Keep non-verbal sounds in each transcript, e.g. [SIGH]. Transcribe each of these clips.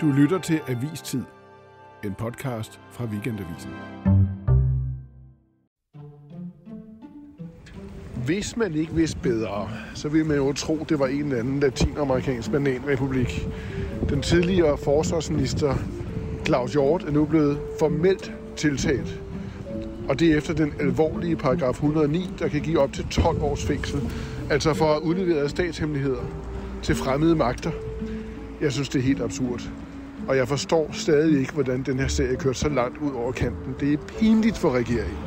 Du lytter til Avistid, en podcast fra Weekendavisen. Hvis man ikke vidste bedre, så ville man jo tro, det var en eller anden latinamerikansk bananrepublik. Den tidligere forsvarsminister Claus Hjort er nu blevet formelt tiltalt. Og det er efter den alvorlige paragraf 109, der kan give op til 12 års fængsel. Altså for at udlevere statshemmeligheder til fremmede magter. Jeg synes, det er helt absurd. Og jeg forstår stadig ikke, hvordan den her serie kørt så langt ud over kanten. Det er pinligt for regeringen.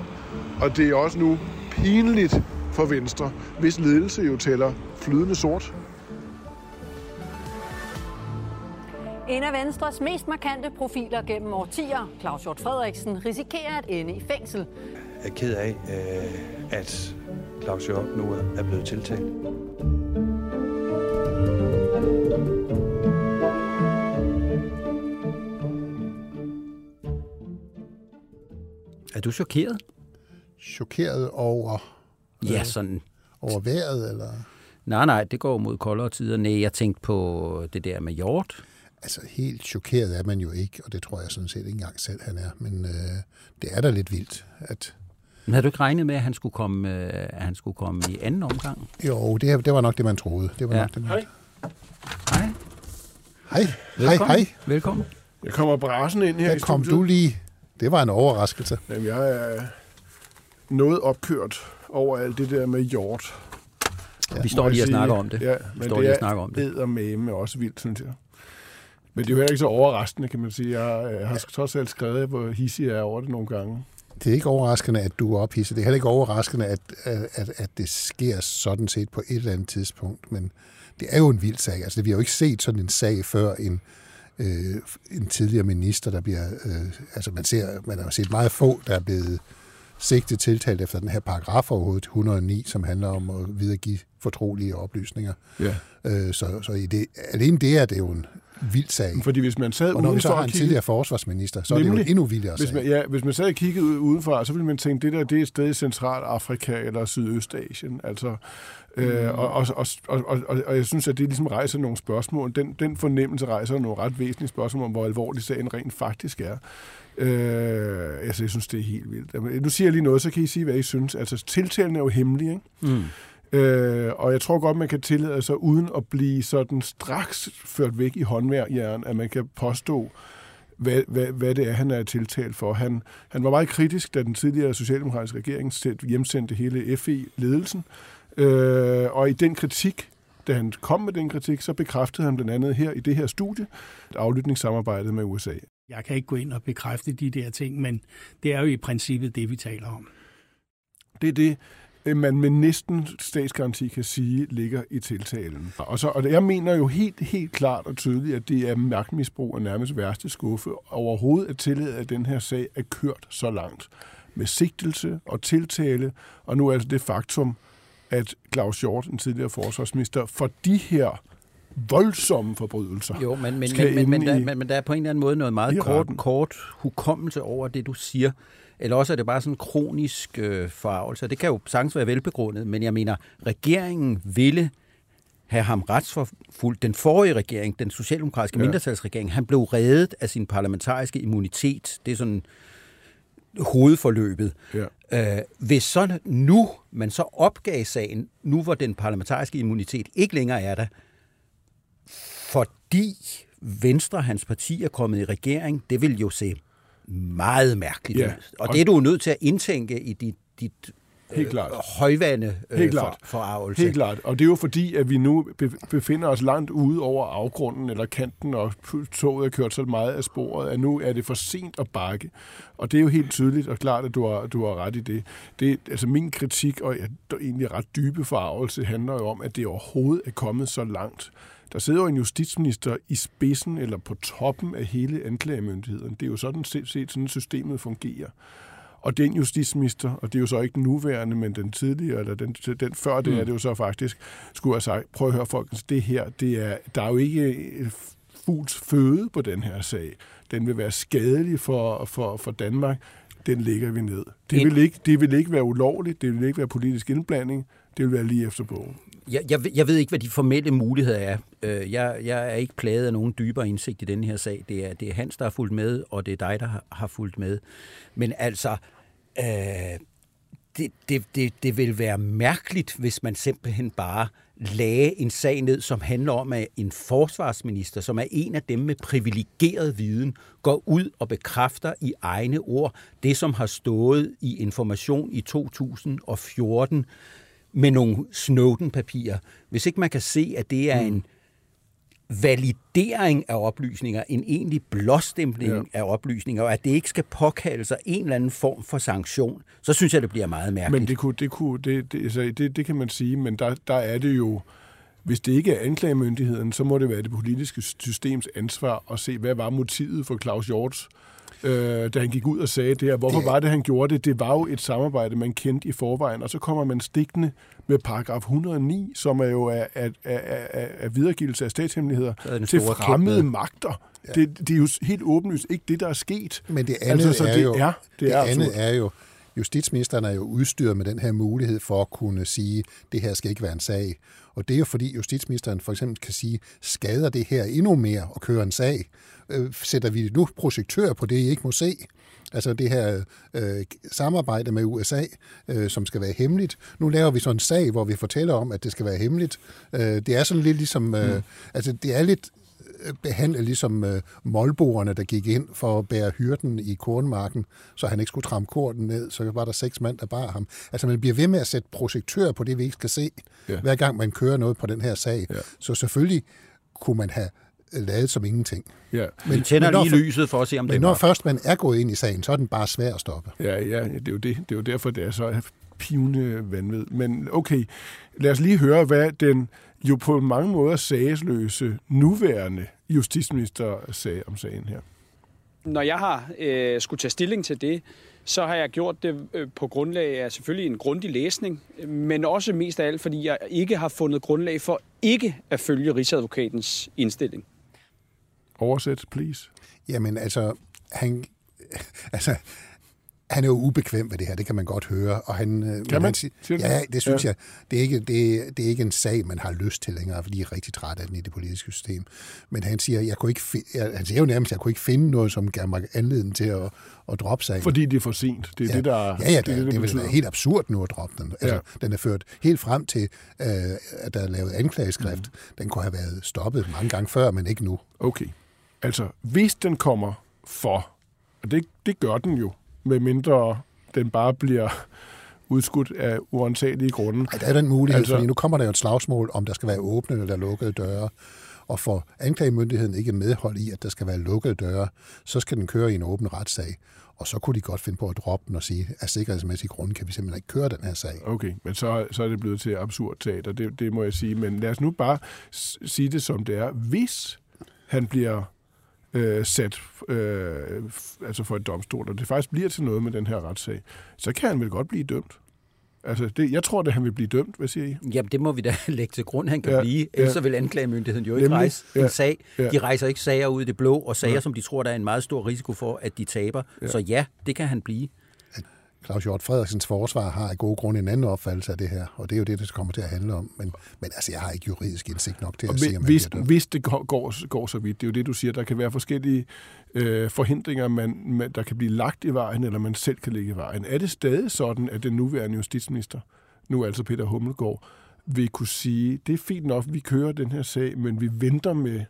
Og det er også nu pinligt for Venstre, hvis ledelse jo tæller flydende sort. En af Venstres mest markante profiler gennem årtier, Claus Hjort Frederiksen, risikerer at ende i fængsel. Jeg er ked af, øh, at Claus Hjort nu er blevet tiltalt. Er du chokeret? Chokeret over, Ja, sådan. over vejret, eller? Nej, nej, det går mod koldere tider. Nej, jeg tænkte på det der med hjort. Altså, helt chokeret er man jo ikke, og det tror jeg sådan set ikke engang selv, han er. Men øh, det er da lidt vildt, at... Men havde du ikke regnet med, at han skulle komme, øh, at han skulle komme i anden omgang? Jo, det, det var nok det, man troede. Det var Ja. nok det, man... Hej. Hej, hej, Velkommen. hej. Velkommen. Jeg kommer brasen ind her Der kom studiet. du lige. Det var en overraskelse. Jamen, jeg er noget opkørt over alt det der med hjort. Ja, vi står lige og snakker om det. Ja, vi men står det lige og er snakker om det. eddermame også vildt, synes jeg. Men det er jo heller ikke så overraskende, kan man sige. Jeg, jeg har trods alt skrevet, hvor hissig jeg er over det nogle gange. Det er ikke overraskende, at du er ophidset. Det er heller ikke overraskende, at, at, at det sker sådan set på et eller andet tidspunkt. Men det er jo en vild sag. Altså, vi har jo ikke set sådan en sag før en, øh, en tidligere minister, der bliver... Øh, altså, man, ser, man har jo set meget få, der er blevet sigtet tiltalt efter den her paragraf overhovedet, 109, som handler om at videregive fortrolige oplysninger. Ja. Øh, så så i det, alene det er det jo en vild sag. Fordi hvis man sad Og når vi så udenfor har en tidligere forsvarsminister, så er det jo en Nemlig. endnu vildere hvis sag. man, ja, hvis man sad og kiggede ud udenfra, så ville man tænke, det der det er et sted i Centralafrika eller Sydøstasien. Altså, øh, og, og, og, og, og, og jeg synes, at det ligesom rejser nogle spørgsmål. Den, den fornemmelse rejser nogle ret væsentlige spørgsmål om, hvor alvorlig sagen rent faktisk er. Øh, altså, jeg synes, det er helt vildt. Nu siger jeg lige noget, så kan I sige, hvad I synes. Altså, tiltalen er jo hemmelig, ikke? Mm. Øh, og jeg tror godt, man kan tillade sig, uden at blive sådan straks ført væk i håndværjern, at man kan påstå, hvad, hvad, hvad det er, han er tiltalt for. Han, han var meget kritisk, da den tidligere socialdemokratiske regering sendte- hjemsendte hele FE-ledelsen. Øh, og i den kritik, da han kom med den kritik, så bekræftede han blandt andet her i det her studie, aflytningssamarbejdet med USA. Jeg kan ikke gå ind og bekræfte de der ting, men det er jo i princippet det, vi taler om. Det er det, man med næsten statsgaranti kan sige, ligger i tiltalen. Og, så, og jeg mener jo helt, helt klart og tydeligt, at det er magtmisbrug af nærmest værste skuffe overhovedet at tillade, at den her sag er kørt så langt. Med sigtelse og tiltale, og nu altså det faktum, at Claus Hjort, en tidligere forsvarsminister, for de her voldsomme forbrydelser, Jo, men, men, men, men, men, der, men, men der er på en eller anden måde noget meget kort, kort hukommelse over det, du siger. Eller også er det bare sådan en kronisk øh, forarvelse. Det kan jo sagtens være velbegrundet, men jeg mener, regeringen ville have ham retsforfulgt. Den forrige regering, den socialdemokratiske Ja. mindretalsregering, han blev reddet af sin parlamentariske immunitet. Det er sådan hovedforløbet. Ja. Øh, hvis så nu man så opgav sagen, nu hvor den parlamentariske immunitet ikke længere er der, fordi Venstre, hans parti, er kommet i regering, det vil jo se meget mærkeligt Ja. Og det er du nødt til at indtænke i dit, dit Helt klart. højvande øh, Helt klart. for, forarvelse. Helt klart. Og det er jo fordi, at vi nu be- befinder os langt ude over afgrunden eller kanten, og toget er kørt så meget af sporet, at nu er det for sent at bakke. Og det er jo helt tydeligt og klart, at du har, du har ret i det. det altså min kritik, og ja, egentlig ret dybe forarvelse, handler jo om, at det overhovedet er kommet så langt. Der sidder jo en justitsminister i spidsen eller på toppen af hele anklagemyndigheden. Det er jo sådan set, set sådan systemet fungerer. Og den justitsminister, og det er jo så ikke den nuværende, men den tidligere, eller den, den før det mm. er det jo så faktisk, skulle have sagt, prøv at høre folkens, det her, det er, der er jo ikke et fugls føde på den her sag. Den vil være skadelig for, for, for Danmark. Den lægger vi ned. Det vil, ikke, det vil ikke være ulovligt, det vil ikke være politisk indblanding, det vil være lige efter bogen. Jeg, jeg, jeg ved ikke, hvad de formelle muligheder er. Øh, jeg, jeg er ikke plaget af nogen dybere indsigt i den her sag. Det er, det er Hans, der har fulgt med, og det er dig, der har, har fulgt med. Men altså, øh, det, det, det, det vil være mærkeligt, hvis man simpelthen bare lagde en sag ned, som handler om, at en forsvarsminister, som er en af dem med privilegeret viden, går ud og bekræfter i egne ord det, som har stået i information i 2014 med nogle Snowden-papirer. Hvis ikke man kan se, at det er en validering af oplysninger, en egentlig blåstempling ja. af oplysninger, og at det ikke skal påkalde sig en eller anden form for sanktion, så synes jeg, det bliver meget mærkeligt. Men det, kunne, det, kunne, det, det, altså, det, det kan man sige, men der, der er det jo, hvis det ikke er anklagemyndigheden, så må det være det politiske systems ansvar at se, hvad var motivet for Claus Hjorts øh, da han gik ud og sagde det her. Hvorfor det... var det, han gjorde det? Det var jo et samarbejde, man kendte i forvejen, og så kommer man stikkende med paragraf 109, som er jo af, af, af, af, af videregivelse af statshemmeligheder til fremmede kæmpe. magter. Ja. Det, det er jo helt åbenlyst ikke det, der er sket. Men det andet altså, så er det jo, er, det, det er andet er jo, justitsministeren er jo udstyret med den her mulighed for at kunne sige, det her skal ikke være en sag. Og det er jo fordi justitsministeren for eksempel kan sige, skader det her endnu mere at køre en sag? Øh, sætter vi nu projektør på det, I ikke må se? Altså det her øh, samarbejde med USA, øh, som skal være hemmeligt. Nu laver vi sådan en sag, hvor vi fortæller om, at det skal være hemmeligt. Øh, det er sådan lidt ligesom, øh, mm. altså det er lidt behandlet ligesom øh, målboerne, der gik ind for at bære hyrden i kornmarken, så han ikke skulle tramme korten ned, så var der seks mand, der bar ham. Altså man bliver ved med at sætte projektør på det, vi ikke skal se, ja. hver gang man kører noget på den her sag. Ja. Så selvfølgelig kunne man have lavet som ingenting. Ja. Men, vi tænder men lige lyset for at se, om men det når først man er gået ind i sagen, så er den bare svær at stoppe. Ja, ja det, er jo det. det er jo derfor, det er så pivende vanvid. Men okay, lad os lige høre, hvad den jo på mange måder sagsløse nuværende justitsminister sagde om sagen her. Når jeg har øh, skulle tage stilling til det, så har jeg gjort det øh, på grundlag af selvfølgelig en grundig læsning, men også mest af alt, fordi jeg ikke har fundet grundlag for ikke at følge Rigsadvokatens indstilling. Oversæt, please. Jamen altså, han, [LAUGHS] altså, han er jo ubekvem ved det her, det kan man godt høre. Og han, øh, kan man? Han, ja, det synes ja. jeg. Det er, ikke, det, det er ikke en sag, man har lyst til længere, fordi jeg er rigtig træt af den i det politiske system. Men han siger, jeg kunne ikke jeg, han siger jo nærmest, jeg kunne ikke finde noget, som gav mig anledning til at, at droppe sagen. Fordi det er for sent. Det er ja. det, der Ja, ja, det, det, det, det vil være helt absurd nu at droppe den. Altså, ja. Den er ført helt frem til, øh, at der er lavet anklageskrift. Mm. Den kunne have været stoppet mange gange før, men ikke nu. Okay. Altså, hvis den kommer for, og det, det gør den jo, med mindre den bare bliver udskudt af uantagelige grunde. Ja, der er den mulighed, altså, fordi nu kommer der jo et slagsmål, om der skal være åbne eller lukkede døre. Og for anklagemyndigheden ikke medhold i, at der skal være lukkede døre, så skal den køre i en åben retssag. Og så kunne de godt finde på at droppe den og sige, at af sikkerhedsmæssige grunde kan vi simpelthen ikke køre den her sag. Okay, men så, så er det blevet til absurd teater, det, det må jeg sige. Men lad os nu bare sige det som det er. Hvis han bliver øh, sat øh, altså for et domstol, og det faktisk bliver til noget med den her retssag, så kan han vel godt blive dømt. Altså, det, jeg tror, at han vil blive dømt, hvad siger I? Jamen, det må vi da [LAUGHS] lægge til grund, han kan ja, blive. Ellers ja. vil anklagemyndigheden jo ikke Nemlig, rejse ja, en sag. Ja. De rejser ikke sager ud i det blå, og sager, ja. som de tror, der er en meget stor risiko for, at de taber. Ja. Så ja, det kan han blive. Claus Hjort Frederiksens forsvar har af gode grunde en anden opfattelse af det her, og det er jo det, det kommer til at handle om. Men, men altså, jeg har ikke juridisk indsigt nok til at og se, om hvis, hvis det går, går, går så vidt, det er jo det, du siger, der kan være forskellige øh, forhindringer, man, man, der kan blive lagt i vejen, eller man selv kan ligge i vejen. Er det stadig sådan, at den nuværende justitsminister, nu altså Peter Hummelgaard, vil kunne sige, det er fint nok, vi kører den her sag, men vi venter med,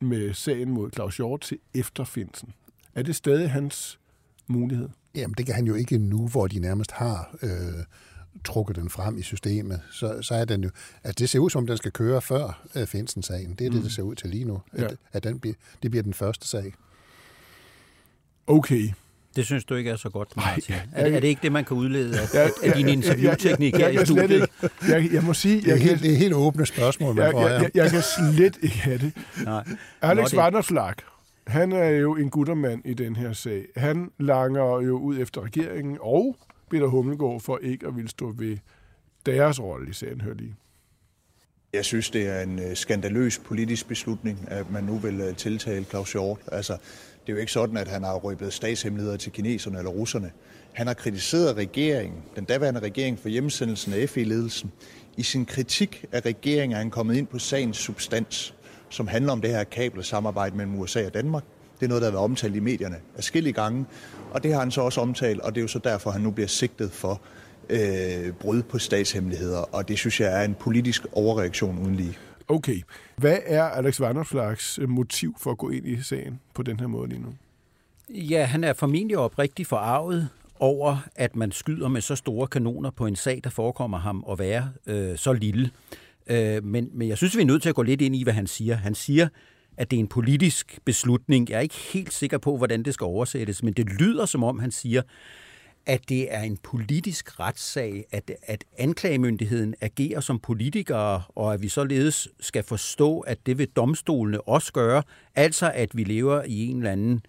med sagen mod Claus Hjort til efterfindelsen. Er det stadig hans mulighed? Jamen, det kan han jo ikke nu, hvor de nærmest har øh, trukket den frem i systemet, så, så er den jo... Altså, det ser ud som, om den skal køre før uh, Finsen-sagen. Det er mm. det, det ser ud til lige nu. At, Ja. at den bliver, det bliver den første sag. Okay. Det synes du ikke er så godt, Martin. Nej, [LAUGHS] er, det, er det ikke det, man kan udlede af, Ja, af, af din interviewteknik jeg, her jeg, i jeg, slet studiet? jeg, jeg må sige, Det er, jeg kan, helt, det er helt åbne spørgsmål, man jeg, får jeg, her. jeg, jeg kan slet ikke have det. Nej. Alex det- Vanderslag, han er jo en guttermand i den her sag. Han langer jo ud efter regeringen og Peter Hummelgaard for ikke at ville stå ved deres rolle i sagen, hør lige. Jeg synes, det er en øh, skandaløs politisk beslutning, at man nu vil øh, tiltale Claus Hjort. Altså, det er jo ikke sådan, at han har røbet statshemmeligheder til kineserne eller russerne. Han har kritiseret regeringen, den daværende regering, for hjemsendelsen af FE-ledelsen. I sin kritik af regeringen er han kommet ind på sagens substans, som handler om det her kabelsamarbejde mellem USA og Danmark. Det er noget, der har været omtalt i medierne forskellige gange, og det har han så også omtalt, og det er jo så derfor, han nu bliver sigtet for øh, brud på statshemmeligheder, og det synes jeg er en politisk overreaktion uden lige. Okay. Hvad er Alex Vanderslags øh, motiv for at gå ind i sagen på den her måde lige nu? Ja, han er formentlig oprigtigt forarvet over, at man skyder med så store kanoner på en sag, der forekommer ham at være øh, så lille. Øh, Øh, men, men jeg synes, vi er nødt til at gå lidt ind i, hvad han siger. Han siger, at det er en politisk beslutning. Jeg er ikke helt sikker på, hvordan det skal oversættes, men det lyder som om, han siger, at det er en politisk retssag, at, at anklagemyndigheden agerer som politikere, og at vi således skal forstå, at det vil domstolene også gøre, altså at vi lever i en eller anden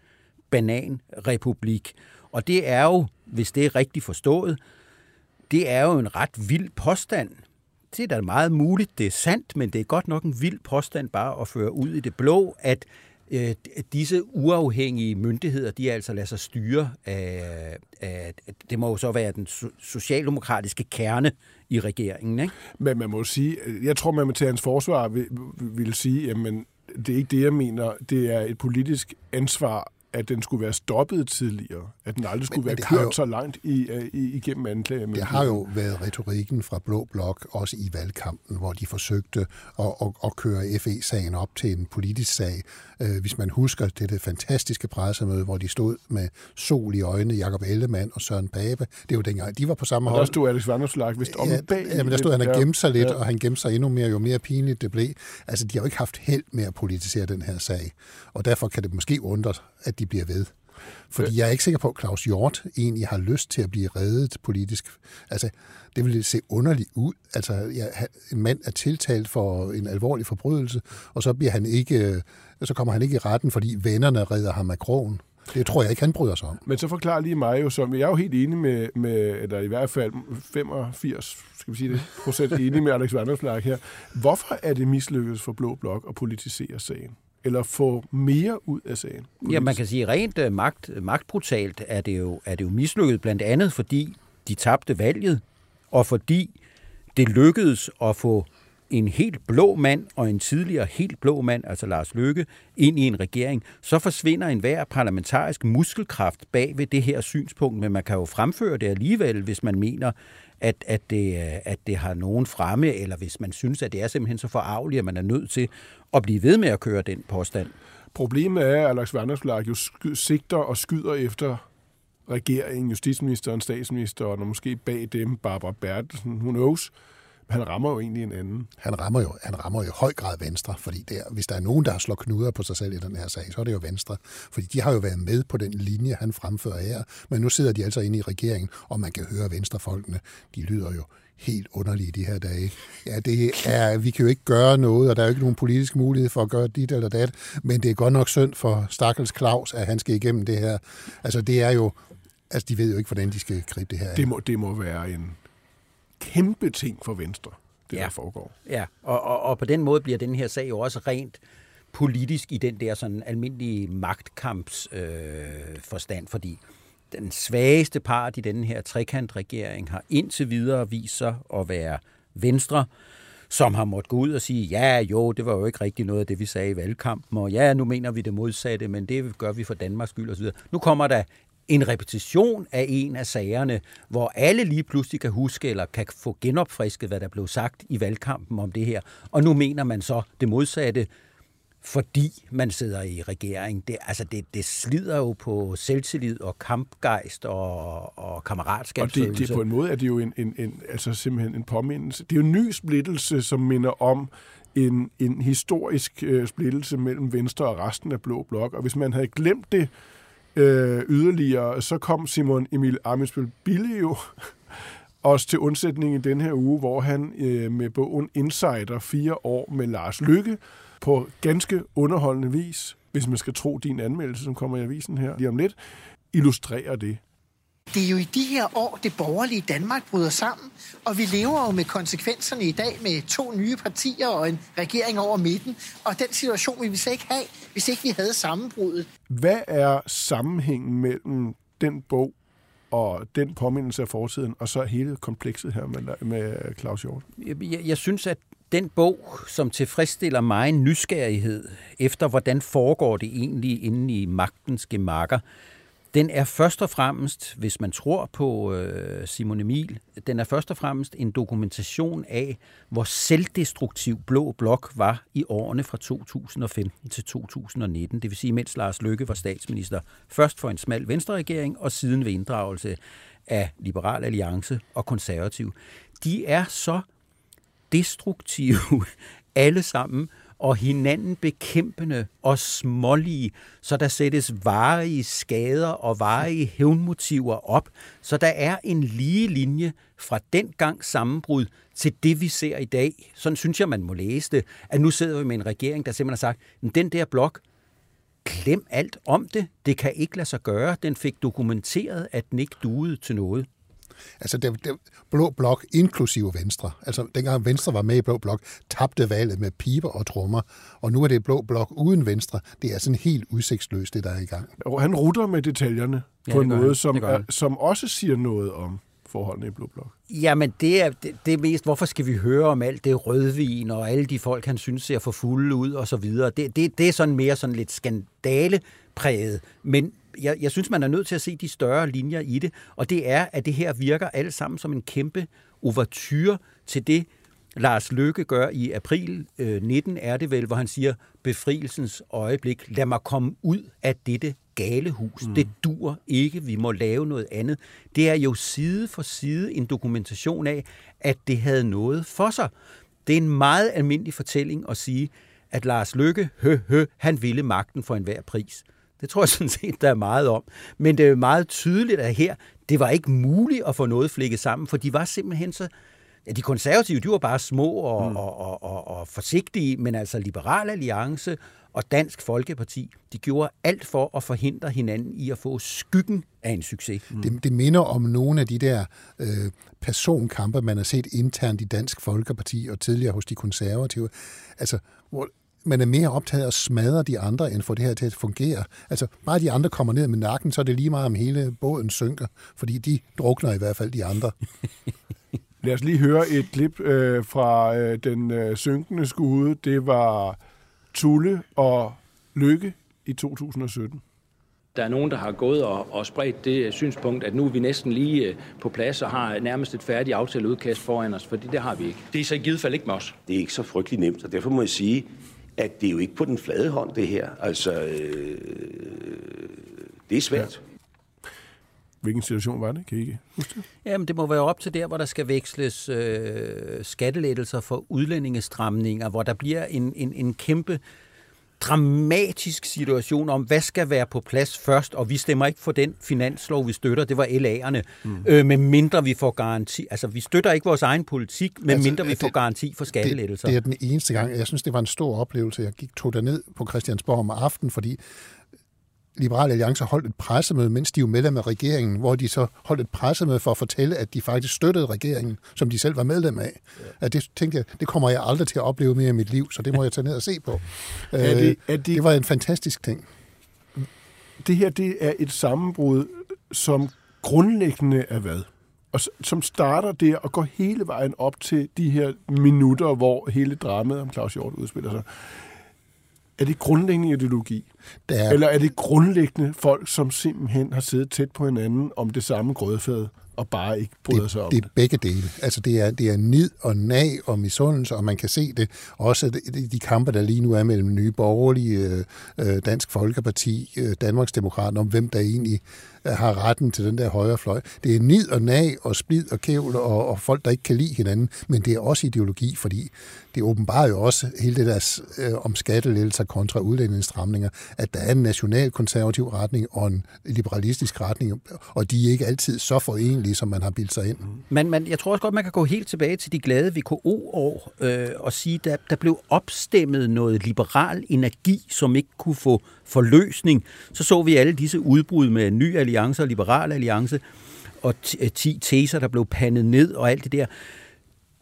bananrepublik. Og det er jo, hvis det er rigtigt forstået, det er jo en ret vild påstand. Det er da meget muligt, det er sandt, men det er godt nok en vild påstand bare at føre ud i det blå, at øh, disse uafhængige myndigheder, de altså lader sig styre af, af, det må jo så være den socialdemokratiske kerne i regeringen, ikke? Men man må sige, jeg tror, man med til hans forsvar vil, vil sige, jamen, det er ikke det, jeg mener. Det er et politisk ansvar, at den skulle være stoppet tidligere. At den aldrig skulle men være har kørt jo- så langt i, i, igennem anklager. Det har jo været retorikken fra Blå Blok, også i valgkampen, hvor de forsøgte at, at, at køre FE-sagen op til en politisk sag. Øh, Hvis man husker det, det fantastiske pressemøde, hvor de stod med sol i øjnene, Jakob Ellemann og Søren Pape. Det er jo dengang, de var på samme Og hold. der stod Alex Vanderslag vist om ja, bag. ja, men der stod, han Ja. har gemt sig lidt, ja. og han gemte sig endnu mere, jo mere pinligt det blev. Altså, de har jo ikke haft held med at politisere den her sag, og derfor kan det måske undre, at de bliver ved. Fordi jeg er ikke sikker på, at Claus Hjort egentlig har lyst til at blive reddet politisk. Altså, det ville se underligt ud. Altså, ja, en mand er tiltalt for en alvorlig forbrydelse, og så, bliver han ikke, så kommer han ikke i retten, fordi vennerne redder ham af krogen. Det tror jeg ikke, han bryder sig om. Men så forklar lige mig jo, som jeg er jo helt enig med, med eller i hvert fald 85 skal vi sige det, procent enig med Alex Vanderslag her. Hvorfor er det mislykkedes for Blå Blok at politisere sagen? Eller få mere ud af sagen? Ja, man kan sige, rent øh, magt, magtbrutalt er det, jo, er det jo mislykket, blandt andet fordi de tabte valget, og fordi det lykkedes at få en helt blå mand og en tidligere helt blå mand, altså Lars Løkke, ind i en regering, så forsvinder enhver parlamentarisk muskelkraft bag ved det her synspunkt, men man kan jo fremføre det alligevel, hvis man mener, at, at, det, øh, at det har nogen fremme, eller hvis man synes, at det er simpelthen så forarveligt, at man er nødt til at blive ved med at køre den påstand. Problemet er, at Alex Vanderslag jo sigter og skyder efter regeringen, justitsministeren, statsministeren og måske bag dem Barbara Bertelsen, who knows. Han rammer jo egentlig en anden. Han rammer jo, han rammer jo i høj grad Venstre, fordi der, hvis der er nogen, der har slået knuder på sig selv i den her sag, så er det jo Venstre. Fordi de har jo været med på den linje, han fremfører her, men nu sidder de altså inde i regeringen, og man kan høre Venstrefolkene, de lyder jo helt underlige de her dage. Ja, det er, vi kan jo ikke gøre noget, og der er jo ikke nogen politisk mulighed for at gøre dit eller dat, men det er godt nok synd for Stakkels Claus, at han skal igennem det her. Altså, det er jo, altså, de ved jo ikke, hvordan de skal gribe det her. Det må, det må være en kæmpe ting for Venstre, det ja. Der foregår. Ja, og, og, og på den måde bliver den her sag jo også rent politisk i den der sådan almindelige magtkamps øh, forstand, fordi den svageste part i den her trekantregering har indtil videre vist sig at være Venstre, som har måttet gå ud og sige, ja jo, det var jo ikke rigtig noget af det, vi sagde i valgkampen, og ja, nu mener vi det modsatte, men det gør vi for Danmarks skyld osv. Nu kommer der en repetition af en af sagerne, hvor alle lige pludselig kan huske eller kan få genopfrisket, hvad der blev sagt i valgkampen om det her. Og nu mener man så det modsatte. fordi man sidder i regering. Det, altså det, det slider jo på selvtillid og kampgejst og, og kammeratskabsfølelse. Og det, det, på en måde er det jo en, en, en, altså simpelthen en påmindelse. Det er jo en ny splittelse, som minder om en, en historisk øh, splittelse mellem Venstre og resten af Blå Blok. Og hvis man havde glemt det øh, yderligere, så kom Simon Emil Amitsbøl Bille jo [LAUGHS] også til undsætning i den her uge, hvor han øh, med bogen Insider fire år med Lars Lykke på ganske underholdende vis, hvis man skal tro din anmeldelse, som kommer i avisen her lige om lidt, illustrerer det. Det er jo i de her år, det borgerlige Danmark bryder sammen, og vi lever jo med konsekvenserne i dag med to nye partier og en regering over midten, og den situation ville vi slet ikke have, hvis ikke vi havde sammenbruddet. Hvad er sammenhængen mellem den bog og den påmindelse af fortiden, og så hele komplekset her med, med Claus Hjort? Jeg, jeg synes, at den bog, som tilfredsstiller mig en nysgerrighed efter, hvordan foregår det egentlig inde i magtens gemakker, den er først og fremmest, hvis man tror på øh, Simon Emil, den er først og fremmest en dokumentation af, hvor selvdestruktiv Blå Blok var i årene fra 2015 til 2019. Det vil sige, mens Lars Løkke var statsminister. Først for en smal venstreregering, og siden ved inddragelse af Liberal Alliance og Konservativ. De er så destruktive [LAUGHS] alle sammen, og hinanden bekæmpende og smålige, så der sættes varige skader og varige hævnmotiver op, så der er en lige linje fra den gang sammenbrud til det, vi ser i dag. Sådan synes jeg, man må læse det, at nu sidder vi med en regering, der simpelthen har sagt, den der blok, glem alt om det, det kan ikke lade sig gøre, den fik dokumenteret, at den ikke duede til noget. Altså, det, det, Blå Blok, inklusive Venstre, altså dengang Venstre var med i Blå Blok, tabte valget med piber og trommer, og nu er det Blå Blok uden Venstre. Det er sådan helt udsigtsløst, det der er i gang. Og han rutter med detaljerne ja, på en måde, som, er, som også siger noget om forholdene i Blå Blok. Jamen, det er, det, det er mest, hvorfor skal vi høre om alt det rødvin, og alle de folk, han synes ser for fulde ud, og så videre. Det, det, det er sådan mere sådan lidt skandalepræget, men jeg, jeg synes, man er nødt til at se de større linjer i det, og det er, at det her virker alt sammen som en kæmpe overtyr til det, Lars Løkke gør i april øh, 19, er det vel, hvor han siger, befrielsens øjeblik, lad mig komme ud af dette galehus. Mm. Det dur ikke, vi må lave noget andet. Det er jo side for side en dokumentation af, at det havde noget for sig. Det er en meget almindelig fortælling at sige, at Lars Løkke, hø, hø, han ville magten for enhver pris. Det tror jeg sådan set, der er meget om. Men det er meget tydeligt, at her, det var ikke muligt at få noget flækket sammen, for de var simpelthen så... Ja, de konservative, de var bare små og, mm. og, og, og, og forsigtige, men altså Liberal Alliance og Dansk Folkeparti, de gjorde alt for at forhindre hinanden i at få skyggen af en succes. Mm. Det, det minder om nogle af de der øh, personkampe, man har set internt i Dansk Folkeparti og tidligere hos de konservative. Altså, hvor man er mere optaget af at smadre de andre, end få det her til at fungere. Altså, bare de andre kommer ned med nakken, så er det lige meget om hele båden synker, fordi de drukner i hvert fald de andre. [LAUGHS] Lad os lige høre et klip øh, fra øh, den øh, synkende skude. Det var Tulle og Lykke i 2017. Der er nogen, der har gået og, og spredt det synspunkt, at nu er vi næsten lige øh, på plads og har nærmest et færdigt aftaleudkast foran os, fordi det har vi ikke. Det er så i givet fald ikke med os. Det er ikke så frygtelig nemt, og derfor må jeg sige, at det er jo ikke på den flade hånd, det her. Altså, øh, det er svært. Ja. Hvilken situation var det? Kan I ikke huske det? Jamen, det må være op til der, hvor der skal veksles øh, skattelettelser for udlændingestramninger, hvor der bliver en, en, en kæmpe dramatisk situation om, hvad skal være på plads først, og vi stemmer ikke for den finanslov, vi støtter. Det var LA'erne. Mm. Øh, med mindre vi får garanti. Altså, vi støtter ikke vores egen politik, med altså, mindre vi det, får garanti for skattelettelser. Det, det er den eneste gang. Jeg synes, det var en stor oplevelse. Jeg gik tog ned på Christiansborg om aftenen, fordi Liberale Alliance holdt et pressemøde, mens de var medlem af regeringen, hvor de så holdt et pressemøde for at fortælle, at de faktisk støttede regeringen, som de selv var medlem af. Ja. At det tænkte jeg, det kommer jeg aldrig til at opleve mere i mit liv, så det må jeg tage ned og se på. [LAUGHS] er det, er det, det var en fantastisk ting. Det her, det er et sammenbrud, som grundlæggende er hvad? Og som starter der og går hele vejen op til de her minutter, hvor hele dramaet om Claus Hjort udspiller sig. Er det grundlæggende ideologi? Det er... Eller er det grundlæggende folk, som simpelthen har siddet tæt på hinanden om det samme grødfad og bare ikke bryder sig om det. Det er begge dele. Altså det er, det er nid og nag og misundelse, og man kan se det også de, de kampe, der lige nu er mellem nye borgerlige, øh, Dansk Folkeparti, øh, Danmarksdemokraterne, om hvem der egentlig har retten til den der højre fløj. Det er nid og nag og splid og kævl og, og folk, der ikke kan lide hinanden, men det er også ideologi, fordi det åbenbarer jo også hele det der øh, om skattelettelser kontra udlændingsstramninger, at der er en nationalkonservativ retning og en liberalistisk retning, og de er ikke altid så forenlige, som man har bildt sig ind. Men, men jeg tror også godt, man kan gå helt tilbage til de glade VKO-år øh, og sige, at der blev opstemmet noget liberal energi, som ikke kunne få forløsning. Så så vi alle disse udbrud med ny alliance og liberal alliance, og 10 teser, der blev pandet ned og alt det der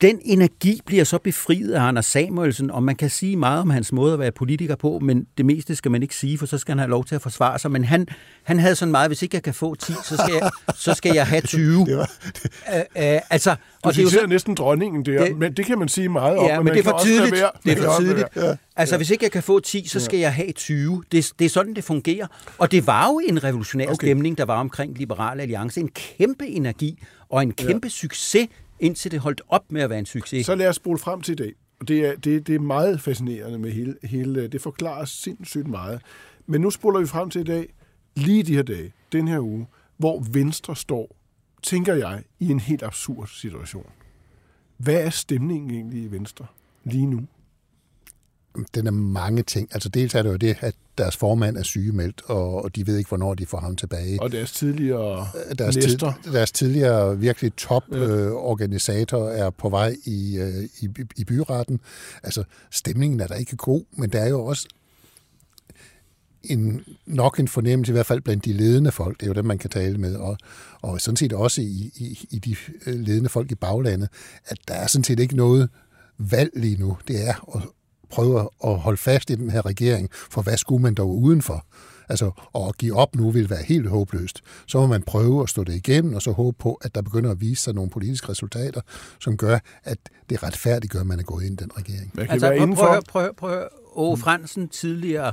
den energi bliver så befriet af Anders Samuelsen, og man kan sige meget om hans måde at være politiker på, men det meste skal man ikke sige, for så skal han have lov til at forsvare sig. Men han, han havde sådan meget, hvis ikke jeg kan få 10, så skal jeg, så skal jeg have 20. det var, det. Æ, øh, altså, du og det er jo så, næsten dronningen der, det, men det kan man sige meget om. Ja, men, men det er for tidligt. Være, det er for tidligt. Ja. Altså, hvis ikke jeg kan få 10, så skal ja. jeg have 20. Det, det er sådan, det fungerer. Og det var jo en revolutionær okay. stemning, der var omkring Liberale Alliance. En kæmpe energi og en kæmpe ja. succes indtil det holdt op med at være en succes. Så lad os spole frem til i dag. Det er, det, det er meget fascinerende med hele, hele... Det forklarer sindssygt meget. Men nu spoler vi frem til i dag, lige de her dage, den her uge, hvor Venstre står, tænker jeg, i en helt absurd situation. Hvad er stemningen egentlig i Venstre lige nu? Den er mange ting. Altså dels er det jo det, at deres formand er sygemeldt, og de ved ikke, hvornår de får ham tilbage. Og deres tidligere øh, deres, tid, deres tidligere virkelig toporganisator ja. øh, er på vej i, øh, i, i byretten. Altså, stemningen er der ikke god, men der er jo også en, nok en fornemmelse, i hvert fald blandt de ledende folk, det er jo dem, man kan tale med, og, og sådan set også i, i, i de øh, ledende folk i baglandet, at der er sådan set ikke noget valg lige nu. Det er prøve at holde fast i den her regering, for hvad skulle man dog udenfor? Altså, at give op nu vil være helt håbløst. Så må man prøve at stå det igennem, og så håbe på, at der begynder at vise sig nogle politiske resultater, som gør, at det retfærdiggør, at man er gået ind i den regering. Hvad kan altså, være indenfor? Prøv, prøv, prøv, prøv. Åge Fransen, tidligere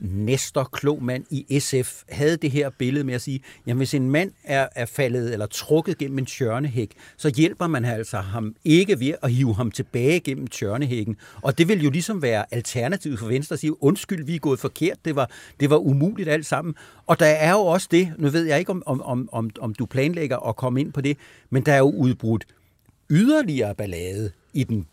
Nestor Klogmand i SF havde det her billede med at sige, jamen hvis en mand er, er faldet eller trukket gennem en tjørnehæk, så hjælper man altså ham ikke ved at hive ham tilbage gennem tjørnehækken. Og det vil jo ligesom være alternativet for Venstre at sige, undskyld, vi er gået forkert, det var, det var umuligt alt sammen. Og der er jo også det, nu ved jeg ikke, om, om, om, om du planlægger at komme ind på det, men der er jo udbrudt yderligere ballade i den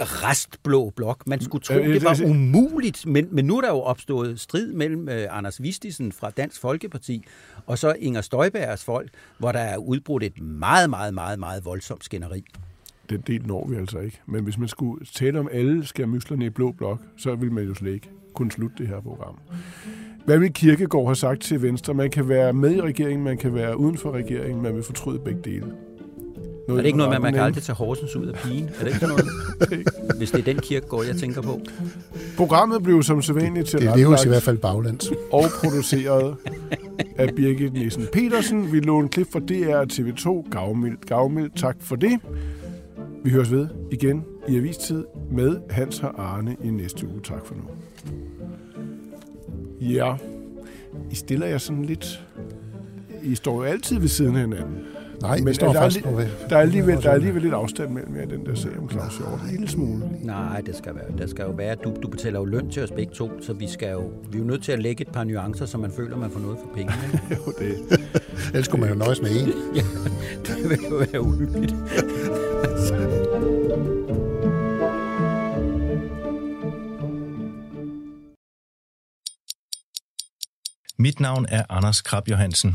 restblå blok. Man skulle tro, det var umuligt, men, men nu er der jo opstået strid mellem uh, Anders Vistisen fra Dansk Folkeparti og så Inger Støjbergs folk, hvor der er udbrudt et meget, meget, meget, meget voldsomt skænderi. Den del når vi altså ikke. Men hvis man skulle tale om alle skærmyslerne i blå blok, så ville man jo slet ikke kunne slutte det her program. Hvad vil Kirkegaard have sagt til Venstre? Man kan være med i regeringen, man kan være uden for regeringen, man vil fortryde begge dele. Noget er det ikke noget med, at man kan aldrig tage Horsens ud af pigen? Er det ikke noget? [LAUGHS] Hvis det er den kirkegård, jeg tænker på. Programmet blev som sædvanligt til Det er i hvert fald baglands. Og produceret af Birgit Nielsen Petersen. Vi låner en klip fra DR og TV2. Gavmild, gavmild. Tak for det. Vi høres ved igen i avistid med Hans og Arne i næste uge. Tak for nu. Ja, I stiller jer sådan lidt... I står jo altid ved siden af hinanden. Nej, men står der, fast er, på, der, er alligevel, der er alligevel lidt afstand mellem jer den der sag om Claus Hjort. En lille smule. Nej, det skal, være, det skal jo være, du, du betaler jo løn til os begge to, så vi, skal jo, vi er jo nødt til at lægge et par nuancer, så man føler, man får noget for pengene. [LAUGHS] jo, det. Ellers skulle man jo nøjes med en. ja, [LAUGHS] det vil jo være uhyggeligt. Mit navn er Anders Krab Johansen.